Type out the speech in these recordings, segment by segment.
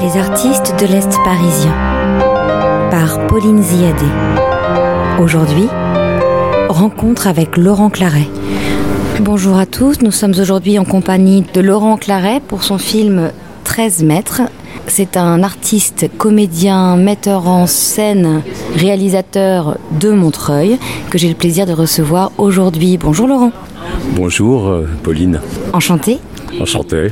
Les artistes de l'Est parisien par Pauline Ziadé. Aujourd'hui, rencontre avec Laurent Claret. Bonjour à tous, nous sommes aujourd'hui en compagnie de Laurent Claret pour son film 13 mètres. C'est un artiste, comédien, metteur en scène, réalisateur de Montreuil que j'ai le plaisir de recevoir aujourd'hui. Bonjour Laurent. Bonjour euh, Pauline. Enchanté. Enchanté.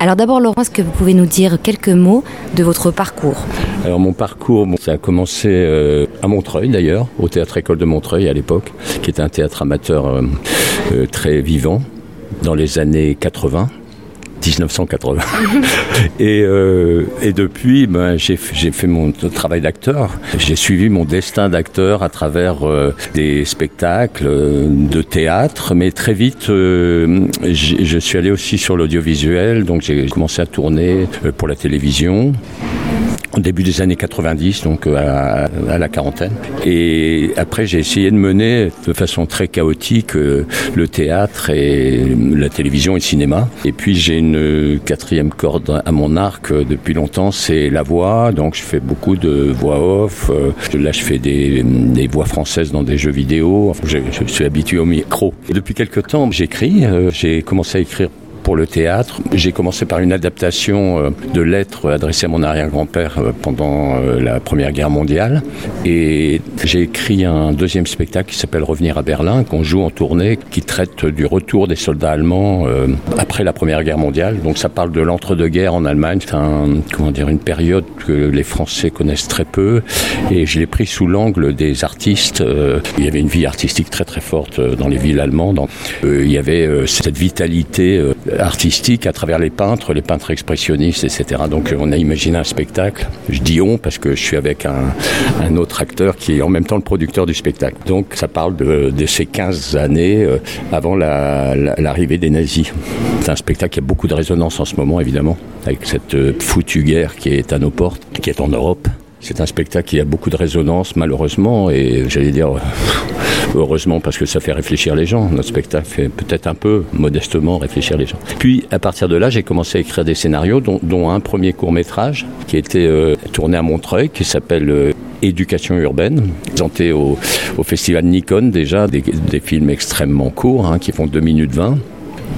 Alors d'abord Laurent, est-ce que vous pouvez nous dire quelques mots de votre parcours Alors mon parcours, ça a commencé euh, à Montreuil d'ailleurs, au théâtre école de Montreuil à l'époque, qui était un théâtre amateur euh, euh, très vivant dans les années 80. 1980. et, euh, et depuis, ben, j'ai j'ai fait mon travail d'acteur. J'ai suivi mon destin d'acteur à travers euh, des spectacles euh, de théâtre, mais très vite, euh, je suis allé aussi sur l'audiovisuel. Donc j'ai commencé à tourner euh, pour la télévision au début des années 90, donc euh, à, à la quarantaine. Et après, j'ai essayé de mener de façon très chaotique euh, le théâtre et la télévision et le cinéma. Et puis, j'ai une quatrième corde à mon arc euh, depuis longtemps, c'est la voix. Donc, je fais beaucoup de voix off. Là, je fais des, des voix françaises dans des jeux vidéo. Je, je suis habitué au micro. Et depuis quelques temps, j'écris. J'ai commencé à écrire pour le théâtre. J'ai commencé par une adaptation euh, de lettres adressées à mon arrière-grand-père euh, pendant euh, la Première Guerre mondiale. Et j'ai écrit un deuxième spectacle qui s'appelle Revenir à Berlin, qu'on joue en tournée, qui traite du retour des soldats allemands après la Première Guerre mondiale. Donc ça parle de l'entre-deux-guerres en Allemagne. C'est un, comment dire, une période que les Français connaissent très peu. Et je l'ai pris sous l'angle des artistes. Il y avait une vie artistique très très forte dans les villes allemandes. Il y avait cette vitalité artistique à travers les peintres, les peintres expressionnistes, etc. Donc on a imaginé un spectacle. Je dis on parce que je suis avec un, autre acteur qui est en même temps le producteur du spectacle. Donc ça parle de, ces 15 années euh, avant la- la- l'arrivée des nazis. C'est un spectacle qui a beaucoup de résonance en ce moment, évidemment, avec cette euh, foutue guerre qui est à nos portes, qui est en Europe. C'est un spectacle qui a beaucoup de résonance, malheureusement, et j'allais dire heureusement parce que ça fait réfléchir les gens. Notre spectacle fait peut-être un peu, modestement, réfléchir les gens. Puis, à partir de là, j'ai commencé à écrire des scénarios, dont, un premier court métrage qui a été euh, tourné à Montreuil, qui s'appelle euh, Éducation urbaine, présenté au, festival Nikon déjà, des, des films extrêmement courts, hein, qui font 2 minutes 20.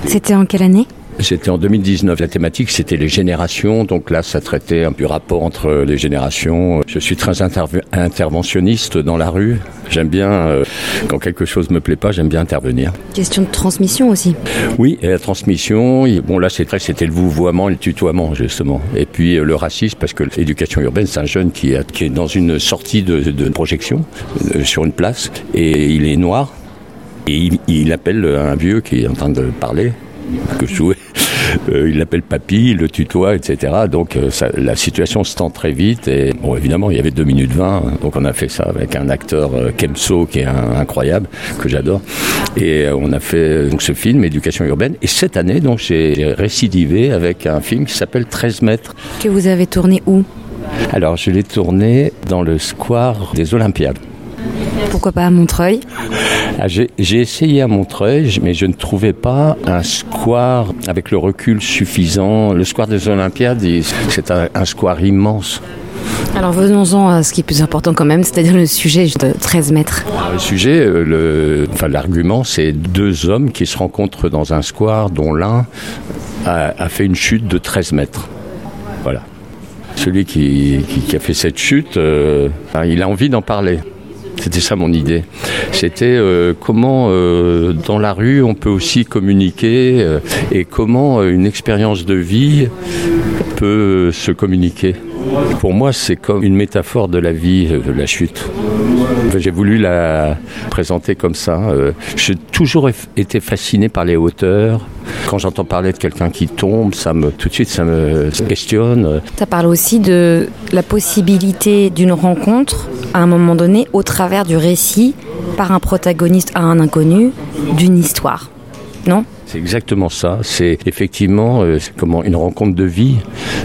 C'était en quelle année? C'était en 2019. La thématique, c'était les générations. Donc là, ça traitait un du rapport entre les générations. Je suis très interve- interventionniste dans la rue. J'aime bien, euh, quand quelque chose me plaît pas, j'aime bien intervenir. Question de transmission aussi. Oui, et la transmission, bon là c'est très, c'était le vouvoiement et le tutoiement justement. Et puis euh, le racisme, parce que l'éducation urbaine, c'est un jeune qui, est- qui est dans une sortie de, de projection euh, sur une place, et il est noir, et il, il appelle un vieux qui est en train de parler, que je jouais. Euh, il l'appelle papy, il le tutoie, etc. Donc euh, ça- la situation se tend très vite. Et bon, évidemment, il y avait 2 minutes 20. Donc on a fait ça avec un acteur euh, Kemso qui est un- incroyable, que j'adore. Et euh, on a fait donc, ce film, Éducation urbaine. Et cette année, donc j'ai récidivé avec un film qui s'appelle 13 mètres. Que vous avez tourné où? Alors je l'ai tourné dans le square des Olympiades. Pourquoi pas à Montreuil? Ah, J'ai essayé à Montreuil, mais je ne trouvais pas un square avec le recul suffisant. Le square des Olympiades, c'est un, un square immense. Alors venons-en à ce qui est plus important quand même, c'est-à-dire le sujet de 13 mètres. Le sujet, euh, le, enfin l'argument, c'est deux hommes qui se rencontrent dans un square dont l'un a, a fait une chute de 13 mètres. Voilà. Celui qui, qui- qui a fait cette chute, euh, il a envie d'en parler. C'était ça mon idée. C'était euh, comment euh, dans la rue on peut aussi communiquer euh, et comment une expérience de vie peut se communiquer. Pour moi, c'est comme une métaphore de la vie, euh, de la chute. J'ai voulu la présenter comme ça. Euh, J'ai toujours été fasciné par les hauteurs. Quand j'entends parler de quelqu'un qui tombe, ça me, tout de suite, ça me questionne. Ça parle aussi de la possibilité d'une rencontre à un moment donné au travers du récit par un protagoniste à un inconnu d'une histoire. Non C'est exactement ça. C'est effectivement euh, comment une rencontre de vie,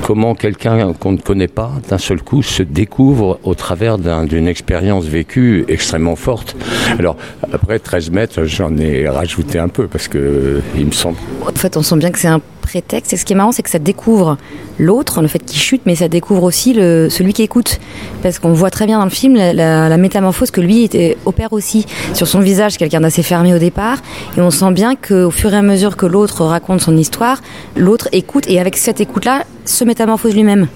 comment quelqu'un qu'on ne connaît pas d'un seul coup se découvre au travers d'un- d'une expérience vécue extrêmement forte. Alors après 13 mètres, j'en ai rajouté un peu parce que il me semble En fait, on sent bien que c'est un prétexte. Et ce qui est marrant, c'est que ça découvre l'autre, le fait qu'il chute, mais ça découvre aussi celui qui écoute. Parce qu'on voit très bien dans le film la, métamorphose que lui opère aussi sur son visage, quelqu'un d'assez fermé au départ. Et on sent bien qu'au fur et à mesure que l'autre raconte son histoire, l'autre écoute, et avec cette écoute-là, se métamorphose lui-même.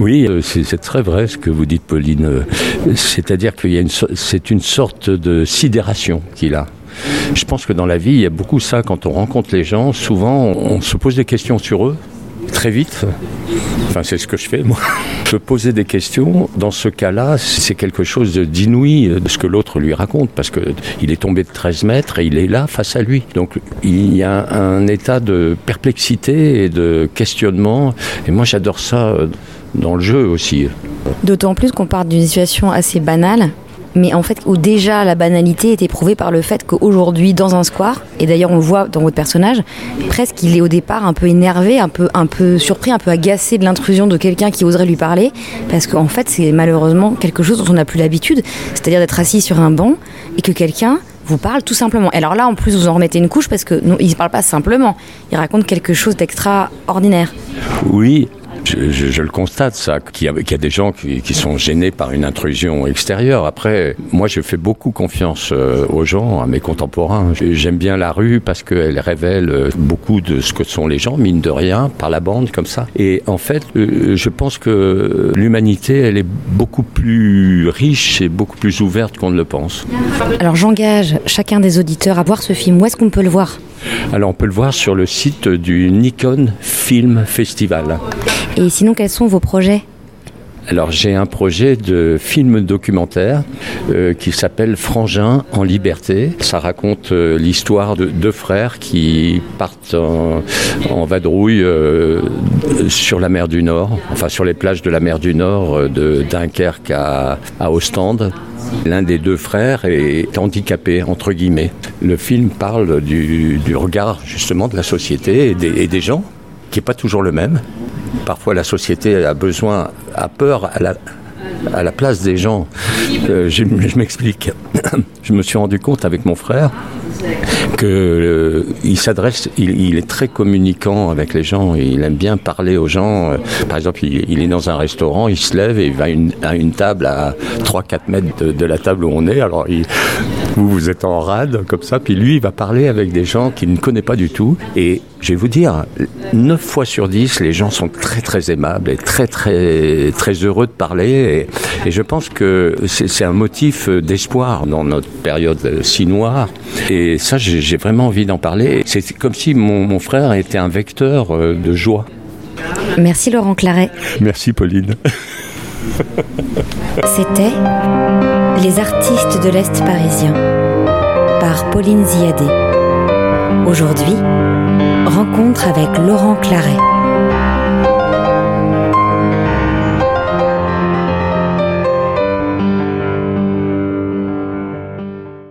Oui, euh, c'est très vrai ce que vous dites, Pauline. C'est-à-dire qu'il y a une, c'est une sorte de sidération qu'il a. Je pense que dans la vie, il y a beaucoup ça. Quand on rencontre les gens, souvent, on se pose des questions sur eux très vite. Enfin, c'est ce que je fais, moi. Je poser des questions. Dans ce cas-là, c'est quelque chose d'inouï de ce que l'autre lui raconte, parce qu'il est tombé de 13 mètres et il est là face à lui. Donc, il y a un état de perplexité et de questionnement. Et moi, j'adore ça dans le jeu aussi. D'autant plus qu'on part d'une situation assez banale mais en fait où déjà la banalité est éprouvée par le fait qu'aujourd'hui dans un square, et d'ailleurs on le voit dans votre personnage, presque il est au départ un peu énervé, un peu, un peu surpris, un peu agacé de l'intrusion de quelqu'un qui oserait lui parler, parce qu'en fait c'est malheureusement quelque chose dont on n'a plus l'habitude, c'est-à-dire d'être assis sur un banc et que quelqu'un vous parle tout simplement. Alors là, en plus, vous en remettez une couche parce que non, il ne parle pas simplement. Il raconte quelque chose d'extraordinaire. Oui, je, le constate, ça, qu'il y, a des gens qui, sont gênés par une intrusion extérieure. Après, moi, je fais beaucoup confiance euh, aux gens, à mes contemporains. J'aime bien la rue parce qu'elle révèle euh, beaucoup de ce que sont les gens, mine de rien, par la bande, comme ça. Et en fait, euh, je pense que l'humanité, elle est beaucoup plus riche et beaucoup plus ouverte qu'on ne le pense. Alors j'engage chacun des auditeurs à voir ce film. Où est-ce qu'on peut le voir? Alors on peut le voir sur le site du Nikon Film Festival. Et sinon, quels sont vos projets? Alors j'ai un projet de film documentaire euh, qui s'appelle Frangin en liberté. Ça raconte euh, l'histoire de deux frères qui partent en, vadrouille euh, sur la mer du Nord, enfin sur les plages de la mer du Nord de Dunkerque à, à Ostende. L'un des deux frères est handicapé, entre guillemets. Le film parle du, regard justement de la société et des gens, qui n'est pas toujours le même. Parfois, la société a besoin, a peur à la, place des gens. Euh, je, m'explique. je me suis rendu compte avec mon frère qu'il euh, s'adresse, il, est très communicant avec les gens, il aime bien parler aux gens. Euh, par exemple, il, est dans un restaurant, il se lève et il va à une table à 3-4 mètres de, la table où on est. Alors, vous, vous êtes en rade comme ça, puis lui, il va parler avec des gens qu'il ne connaît pas du tout. Et je vais vous dire, 9 fois sur 10, les gens sont très très aimables et très très très heureux de parler. Et, je pense que c'est un motif d'espoir dans notre période si noire. Et ça, j'ai vraiment envie d'en parler. C'est comme si mon, mon frère était un vecteur euh, de joie. Merci Laurent Claret. Merci Pauline. C'était Les artistes de l'Est parisien par Pauline Ziadé. Aujourd'hui, rencontre avec Laurent Claret.